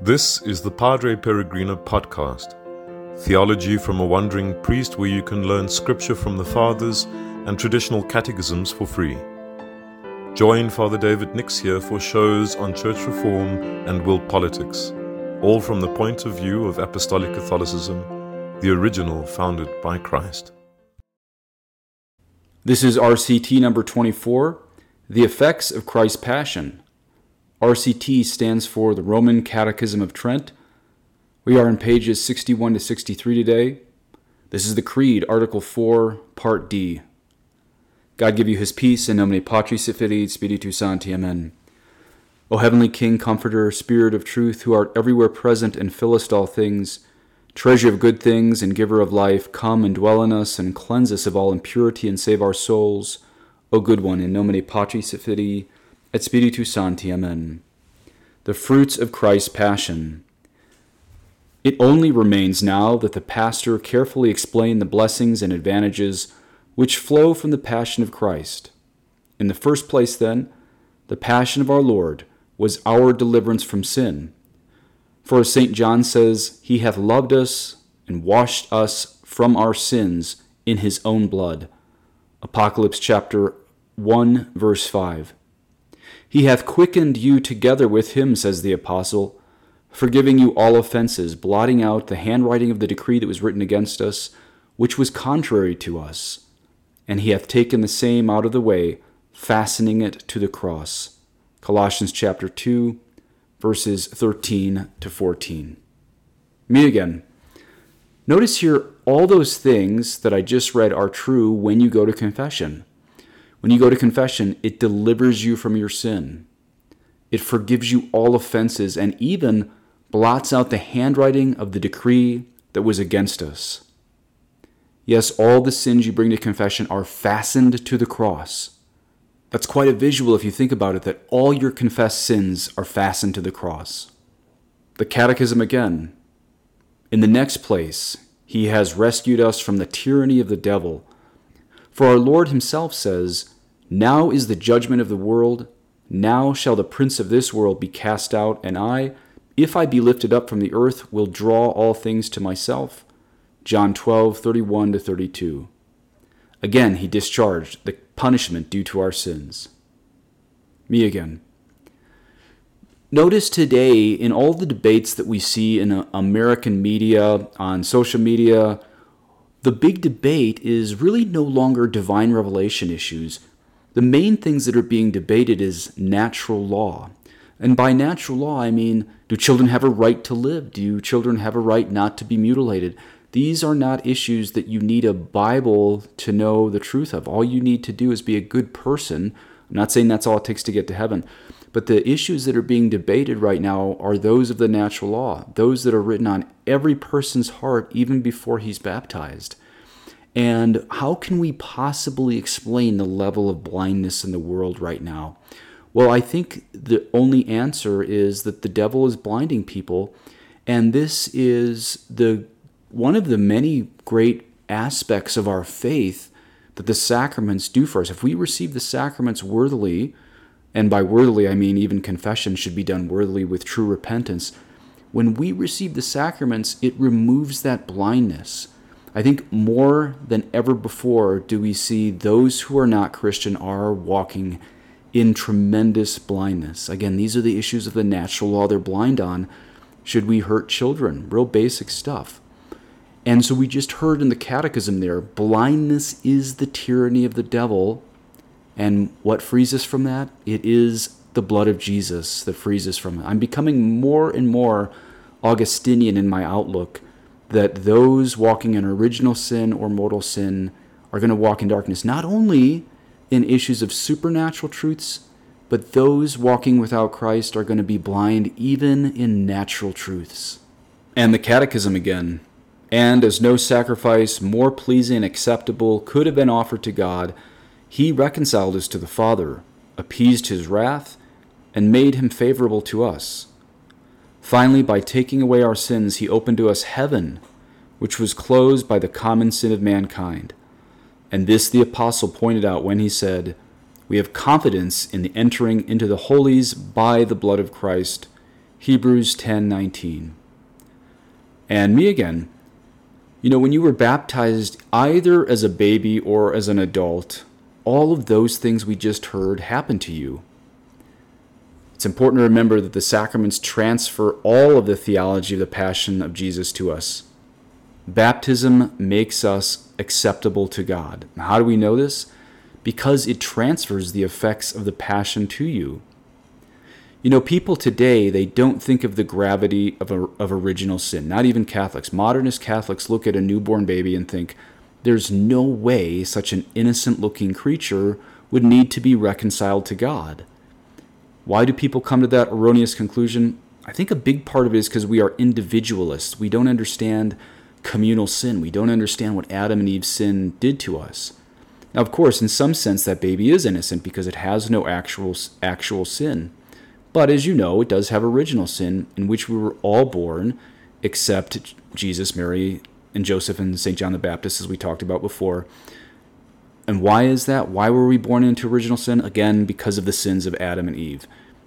This is the Padre Peregrino podcast, theology from a wandering priest where you can learn scripture from the fathers and traditional catechisms for free. Join Father David Nix here for shows on church reform and world politics, all from the point of view of Apostolic Catholicism, the original founded by Christ. This is RCT number 24 The Effects of Christ's Passion. RCT stands for the Roman Catechism of Trent. We are in pages 61 to 63 today. This is the Creed, Article 4, Part D. God give you his peace, in nomine Patris et Filii Spiritus Sancti. Amen. O heavenly King, Comforter, Spirit of truth, who art everywhere present and fillest all things, treasure of good things and giver of life, come and dwell in us and cleanse us of all impurity and save our souls. O good one, in nomine Patris et Filii et Spiritus Sancti. Amen. The fruits of Christ's Passion. It only remains now that the pastor carefully explain the blessings and advantages which flow from the passion of Christ. In the first place, then, the passion of our Lord was our deliverance from sin. For as St. John says, He hath loved us and washed us from our sins in His own blood. Apocalypse chapter 1, verse 5. He hath quickened you together with him, says the apostle, forgiving you all offenses, blotting out the handwriting of the decree that was written against us, which was contrary to us. And he hath taken the same out of the way, fastening it to the cross. Colossians chapter 2, verses 13 to 14. Me again. Notice here all those things that I just read are true when you go to confession. When you go to confession, it delivers you from your sin. It forgives you all offenses and even blots out the handwriting of the decree that was against us. Yes, all the sins you bring to confession are fastened to the cross. That's quite a visual if you think about it, that all your confessed sins are fastened to the cross. The Catechism again. In the next place, he has rescued us from the tyranny of the devil for our Lord himself says, Now is the judgment of the world, now shall the prince of this world be cast out, and I, if I be lifted up from the earth, will draw all things to myself. John 12, 31 to 32. Again, he discharged the punishment due to our sins. Me again. Notice today in all the debates that we see in uh, American media, on social media, the big debate is really no longer divine revelation issues. The main things that are being debated is natural law. And by natural law, I mean do children have a right to live? Do children have a right not to be mutilated? These are not issues that you need a Bible to know the truth of. All you need to do is be a good person. I'm not saying that's all it takes to get to heaven, but the issues that are being debated right now are those of the natural law, those that are written on every person's heart even before he's baptized. And how can we possibly explain the level of blindness in the world right now? Well, I think the only answer is that the devil is blinding people, and this is the one of the many great aspects of our faith that the sacraments do for us. If we receive the sacraments worthily, and by worthily I mean even confession should be done worthily with true repentance, when we receive the sacraments, it removes that blindness. I think more than ever before do we see those who are not Christian are walking in tremendous blindness. Again, these are the issues of the natural law they're blind on. Should we hurt children? Real basic stuff. And so we just heard in the catechism there blindness is the tyranny of the devil. And what frees us from that? It is the blood of Jesus that frees us from it. I'm becoming more and more Augustinian in my outlook that those walking in original sin or mortal sin are going to walk in darkness, not only in issues of supernatural truths, but those walking without Christ are going to be blind even in natural truths. And the Catechism again. And as no sacrifice more pleasing and acceptable could have been offered to God, he reconciled us to the Father, appeased his wrath, and made him favorable to us. Finally, by taking away our sins, he opened to us heaven, which was closed by the common sin of mankind. And this the apostle pointed out when he said, We have confidence in the entering into the holies by the blood of Christ, Hebrews 10:19. And me again. You know, when you were baptized either as a baby or as an adult, all of those things we just heard happen to you. It's important to remember that the sacraments transfer all of the theology of the passion of Jesus to us. Baptism makes us acceptable to God. How do we know this? Because it transfers the effects of the passion to you. You know, people today, they don't think of the gravity of, of original sin, not even Catholics. Modernist Catholics look at a newborn baby and think, there's no way such an innocent looking creature would need to be reconciled to God. Why do people come to that erroneous conclusion? I think a big part of it is because we are individualists. We don't understand communal sin. We don't understand what Adam and Eve's sin did to us. Now, of course, in some sense, that baby is innocent because it has no actual actual sin. But as you know, it does have original sin in which we were all born, except Jesus, Mary, and Joseph and St. John the Baptist, as we talked about before. And why is that? Why were we born into original sin? Again, because of the sins of Adam and Eve.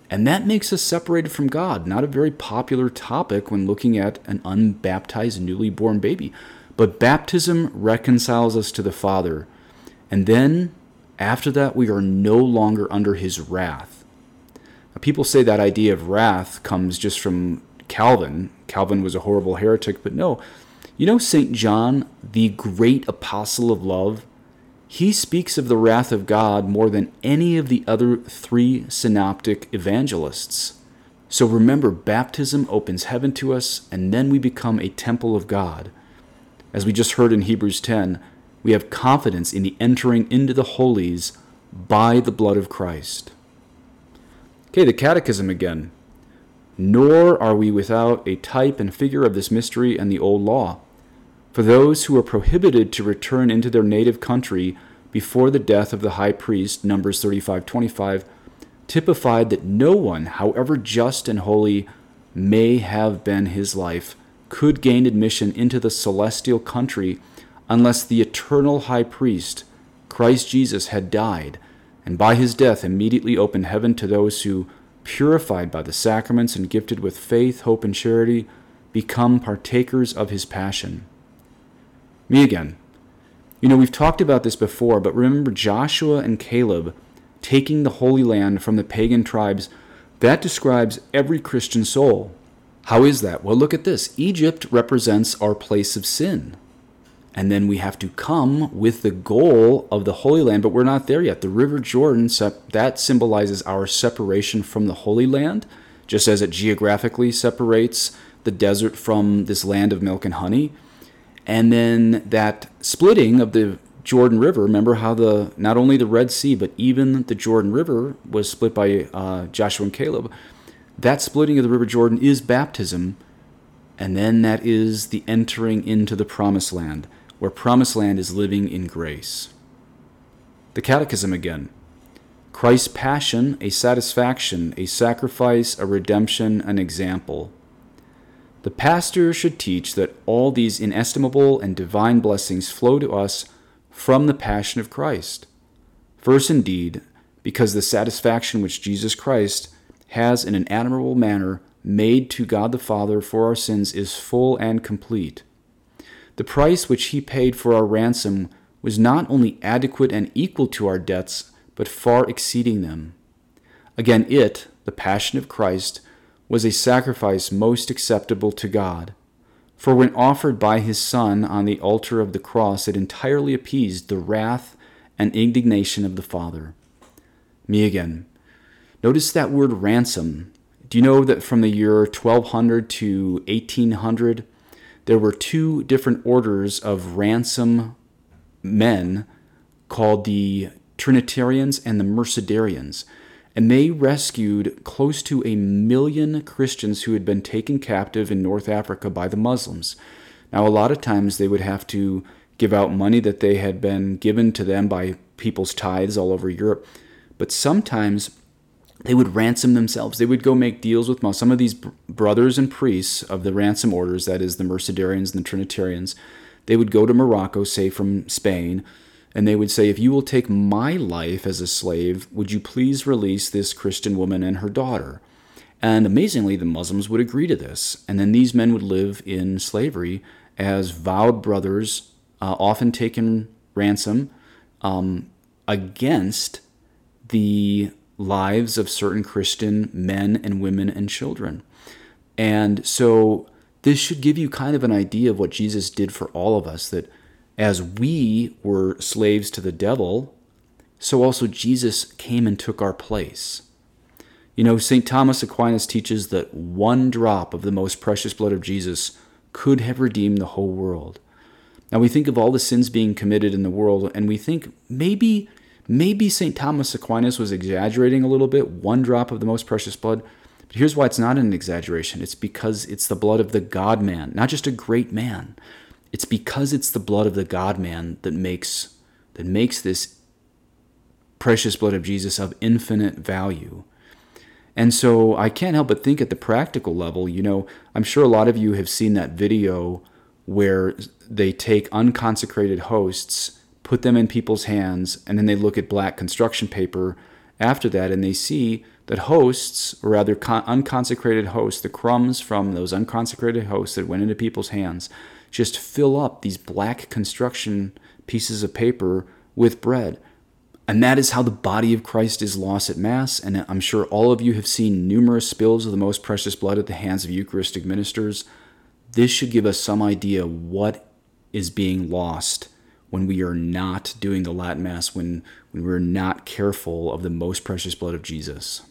And that makes us separated from God. Not a very popular topic when looking at an unbaptized, newly born baby. But baptism reconciles us to the Father. And then, after that, we are no longer under his wrath. Now, people say that idea of wrath comes just from Calvin. Calvin was a horrible heretic, but no. You know, St. John, the great apostle of love, he speaks of the wrath of God more than any of the other three synoptic evangelists. So remember, baptism opens heaven to us, and then we become a temple of God. As we just heard in Hebrews 10, we have confidence in the entering into the holies by the blood of Christ. Okay, the Catechism again. Nor are we without a type and figure of this mystery and the old law. For those who were prohibited to return into their native country before the death of the high priest, Numbers 35:25, typified that no one, however just and holy may have been his life, could gain admission into the celestial country unless the eternal high priest, Christ Jesus, had died, and by his death immediately opened heaven to those who, purified by the sacraments and gifted with faith, hope, and charity, become partakers of his passion. Me again. You know, we've talked about this before, but remember Joshua and Caleb taking the Holy Land from the pagan tribes. That describes every Christian soul. How is that? Well, look at this Egypt represents our place of sin. And then we have to come with the goal of the Holy Land, but we're not there yet. The River Jordan, that symbolizes our separation from the Holy Land, just as it geographically separates the desert from this land of milk and honey. And then that splitting of the Jordan River, remember how the not only the Red Sea, but even the Jordan River was split by uh, Joshua and Caleb. That splitting of the River Jordan is baptism, and then that is the entering into the Promised Land, where Promised Land is living in grace. The Catechism again. Christ's passion, a satisfaction, a sacrifice, a redemption, an example. The pastor should teach that all these inestimable and divine blessings flow to us from the passion of Christ. First, indeed, because the satisfaction which Jesus Christ has in an admirable manner made to God the Father for our sins is full and complete. The price which he paid for our ransom was not only adequate and equal to our debts, but far exceeding them. Again, it, the passion of Christ, was a sacrifice most acceptable to God. For when offered by his Son on the altar of the cross, it entirely appeased the wrath and indignation of the Father. Me again. Notice that word ransom. Do you know that from the year 1200 to 1800, there were two different orders of ransom men called the Trinitarians and the Mercedarians and they rescued close to a million Christians who had been taken captive in North Africa by the Muslims. Now, a lot of times they would have to give out money that they had been given to them by people's tithes all over Europe, but sometimes they would ransom themselves. They would go make deals with. Some of these brothers and priests of the ransom orders, that is, the Mercedarians and the Trinitarians, they would go to Morocco, say from Spain, and they would say, If you will take my life as a slave, would you please release this Christian woman and her daughter? And amazingly, the Muslims would agree to this. And then these men would live in slavery as vowed brothers, uh, often taken ransom um, against the lives of certain Christian men and women and children. And so this should give you kind of an idea of what Jesus did for all of us that as we were slaves to the devil, so also Jesus came and took our place. You know, St. Thomas Aquinas teaches that one drop of the most precious blood of Jesus could have redeemed the whole world. Now we think of all the sins being committed in the world, and we think maybe maybe St. Thomas Aquinas was exaggerating a little bit, one drop of the most precious blood. But here's why it's not an exaggeration. It's because it's the blood of the God man, not just a great man. It's because it's the blood of the God man that makes that makes this precious blood of Jesus of infinite value. And so I can't help but think at the practical level, you know, I'm sure a lot of you have seen that video where they take unconsecrated hosts, put them in people's hands, and then they look at black construction paper after that and they see that hosts, or rather con- unconsecrated hosts, the crumbs from those unconsecrated hosts that went into people's hands, just fill up these black construction pieces of paper with bread. And that is how the body of Christ is lost at Mass. And I'm sure all of you have seen numerous spills of the most precious blood at the hands of Eucharistic ministers. This should give us some idea what is being lost when we are not doing the Latin Mass, when, when we're not careful of the most precious blood of Jesus.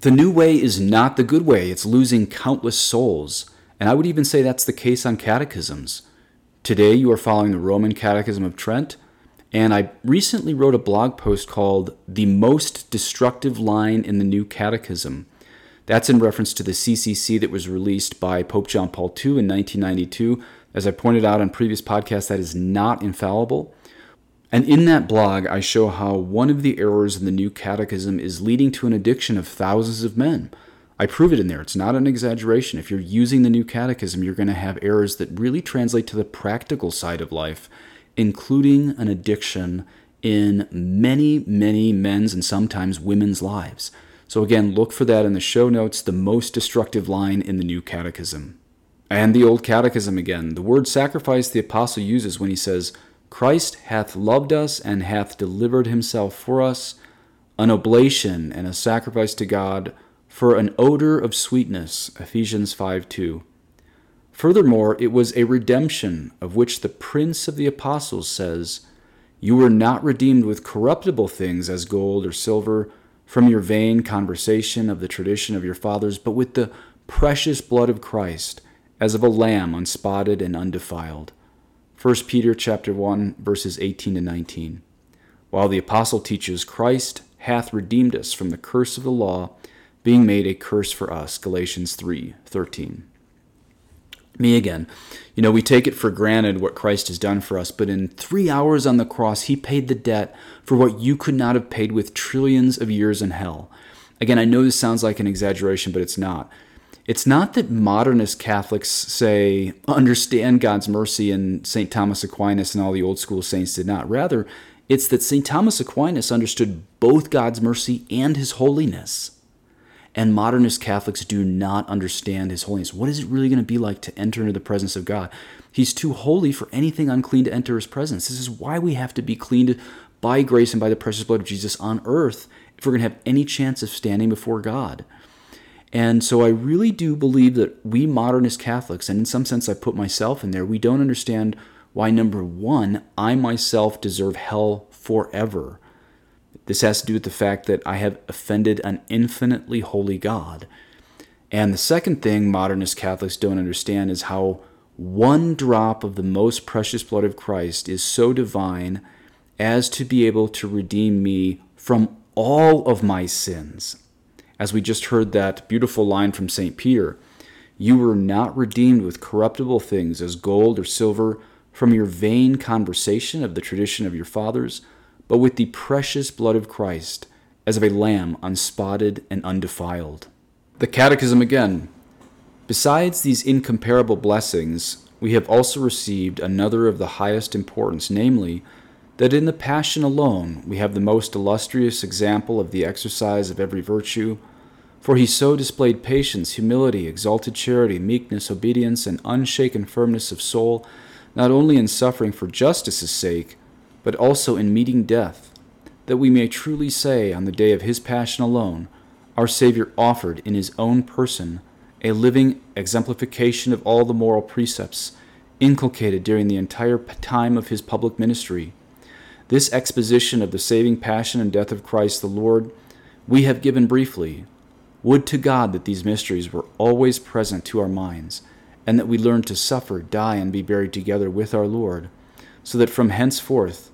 The new way is not the good way, it's losing countless souls. And I would even say that's the case on catechisms. Today you are following the Roman Catechism of Trent and I recently wrote a blog post called The Most Destructive Line in the New Catechism. That's in reference to the CCC that was released by Pope John Paul II in 1992. As I pointed out on previous podcasts, that is not infallible. And in that blog, I show how one of the errors in the New Catechism is leading to an addiction of thousands of men. I prove it in there. It's not an exaggeration. If you're using the New Catechism, you're going to have errors that really translate to the practical side of life including an addiction in many, many men's and sometimes women's lives. So, again, look for that in the show notes, the most destructive line in the New Catechism. And the Old Catechism again. The word sacrifice the Apostle uses when he says, Christ hath loved us and hath delivered himself for us, an oblation and a sacrifice to God for an odor of sweetness. Ephesians 5 2. Furthermore, it was a redemption of which the Prince of the Apostles says, You were not redeemed with corruptible things as gold or silver from your vain conversation of the tradition of your fathers, but with the precious blood of Christ, as of a lamb unspotted and undefiled. 1 Peter chapter 1 verses 18 to 19. While the apostle teaches Christ hath redeemed us from the curse of the law, being made a curse for us. Galatians 3:13 me again. You know, we take it for granted what Christ has done for us, but in three hours on the cross, he paid the debt for what you could not have paid with trillions of years in hell. Again, I know this sounds like an exaggeration, but it's not. It's not that modernist Catholics say, understand God's mercy, and St. Thomas Aquinas and all the old school saints did not. Rather, it's that St. Thomas Aquinas understood both God's mercy and his holiness. And modernist Catholics do not understand his holiness. What is it really going to be like to enter into the presence of God? He's too holy for anything unclean to enter his presence. This is why we have to be cleaned by grace and by the precious blood of Jesus on earth if we're going to have any chance of standing before God. And so I really do believe that we modernist Catholics, and in some sense I put myself in there, we don't understand why, number one, I myself deserve hell forever. This has to do with the fact that I have offended an infinitely holy God. And the second thing modernist Catholics don't understand is how one drop of the most precious blood of Christ is so divine as to be able to redeem me from all of my sins. As we just heard that beautiful line from St. Peter, you were not redeemed with corruptible things as gold or silver from your vain conversation of the tradition of your fathers but with the precious blood of Christ, as of a lamb unspotted and undefiled. The Catechism again. Besides these incomparable blessings, we have also received another of the highest importance, namely, that in the Passion alone we have the most illustrious example of the exercise of every virtue, For he so displayed patience, humility, exalted charity, meekness, obedience, and unshaken firmness of soul, not only in suffering for justice's sake, but also in meeting death, that we may truly say on the day of his passion alone, our Savior offered in his own person a living exemplification of all the moral precepts inculcated during the entire time of his public ministry. This exposition of the saving passion and death of Christ the Lord we have given briefly. Would to God that these mysteries were always present to our minds, and that we learned to suffer, die, and be buried together with our Lord, so that from henceforth,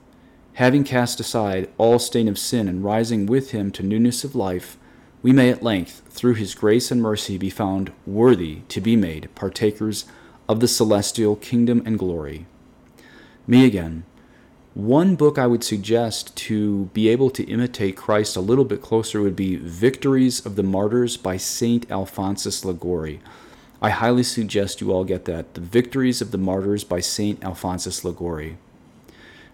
having cast aside all stain of sin and rising with him to newness of life, we may at length, through his grace and mercy, be found worthy to be made partakers of the celestial kingdom and glory. Me again. One book I would suggest to be able to imitate Christ a little bit closer would be Victories of the Martyrs by St. Alphonsus Liguori. I highly suggest you all get that. The Victories of the Martyrs by St. Alphonsus Liguori.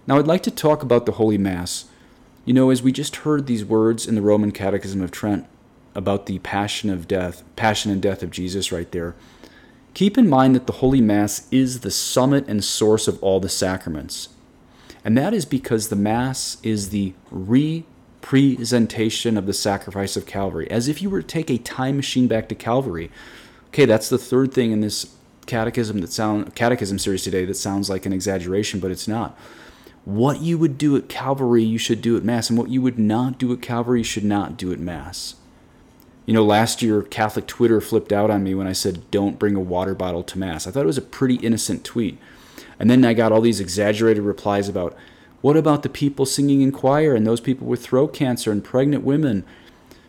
Now, I'd like to talk about the Holy Mass. You know, as we just heard these words in the Roman Catechism of Trent, about the passion of death, passion and death of Jesus right there. Keep in mind that the Holy Mass is the summit and source of all the sacraments. And that is because the Mass is the representation of the sacrifice of Calvary, as if you were to take a time machine back to Calvary. Okay, that's the third thing in this catechism that sound catechism series today that sounds like an exaggeration, but it's not. What you would do at Calvary, you should do at Mass, and what you would not do at Calvary, you should not do at Mass. You know, last year Catholic Twitter flipped out on me when I said, don't bring a water bottle to Mass. I thought it was a pretty innocent tweet. And then I got all these exaggerated replies about, what about the people singing in choir and those people with throat cancer and pregnant women?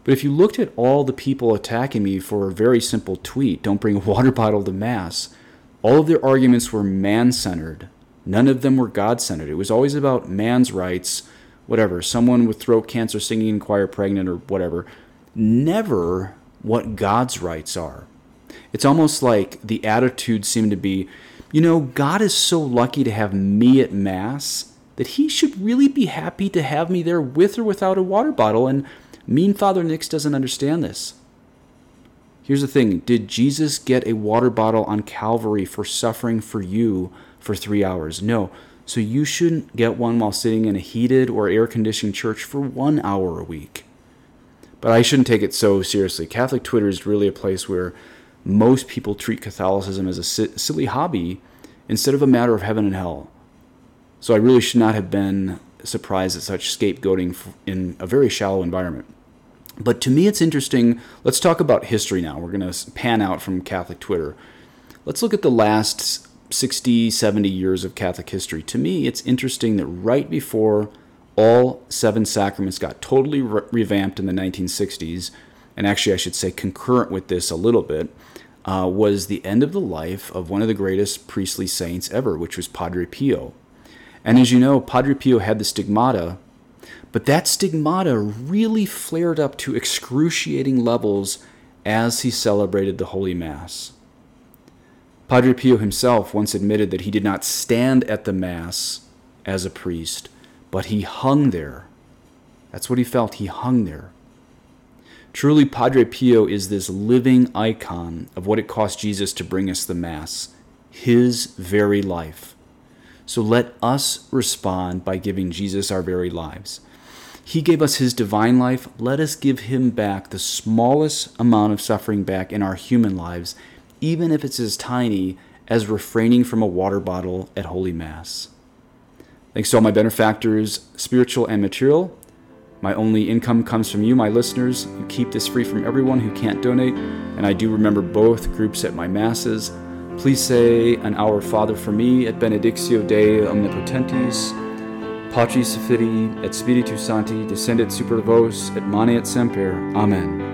But if you looked at all the people attacking me for a very simple tweet, don't bring a water bottle to Mass, all of their arguments were man centered. None of them were God centered. It was always about man's rights, whatever, someone with throat cancer singing in choir, pregnant, or whatever never what God's rights are. It's almost like the attitude seemed to be, you know, God is so lucky to have me at Mass that he should really be happy to have me there with or without a water bottle, and mean Father Nix doesn't understand this. Here's the thing Did Jesus get a water bottle on Calvary for suffering for you for three hours? No. So you shouldn't get one while sitting in a heated or air conditioned church for one hour a week. But I shouldn't take it so seriously. Catholic Twitter is really a place where most people treat Catholicism as a silly hobby instead of a matter of heaven and hell. So I really should not have been surprised at such scapegoating in a very shallow environment. But to me, it's interesting. Let's talk about history now. We're going to pan out from Catholic Twitter. Let's look at the last 60, 70 years of Catholic history. To me, it's interesting that right before all seven sacraments got totally re- revamped in the 1960s, and actually, I should say, concurrent with this a little bit, uh, was the end of the life of one of the greatest priestly saints ever, which was Padre Pio. And as you know, Padre Pio had the stigmata, but that stigmata really flared up to excruciating levels as he celebrated the Holy Mass. Padre Pio himself once admitted that he did not stand at the Mass as a priest, but he hung there. That's what he felt. He hung there. Truly, Padre Pio is this living icon of what it cost Jesus to bring us the Mass, his very life. So let us respond by giving Jesus our very lives. He gave us his divine life. Let us give him back the smallest amount of suffering back in our human lives, even if it's as tiny as refraining from a water bottle at Holy Mass. Thanks to all my benefactors, spiritual and material. My only income comes from you, my listeners. You keep this free from everyone who can't donate, and I do remember both groups at my masses. Please say an Our Father for me at Benedictio Dei Omnipotentis, Patris Filii et Spiritus Sancti, descendet super vos et maneat semper. Amen.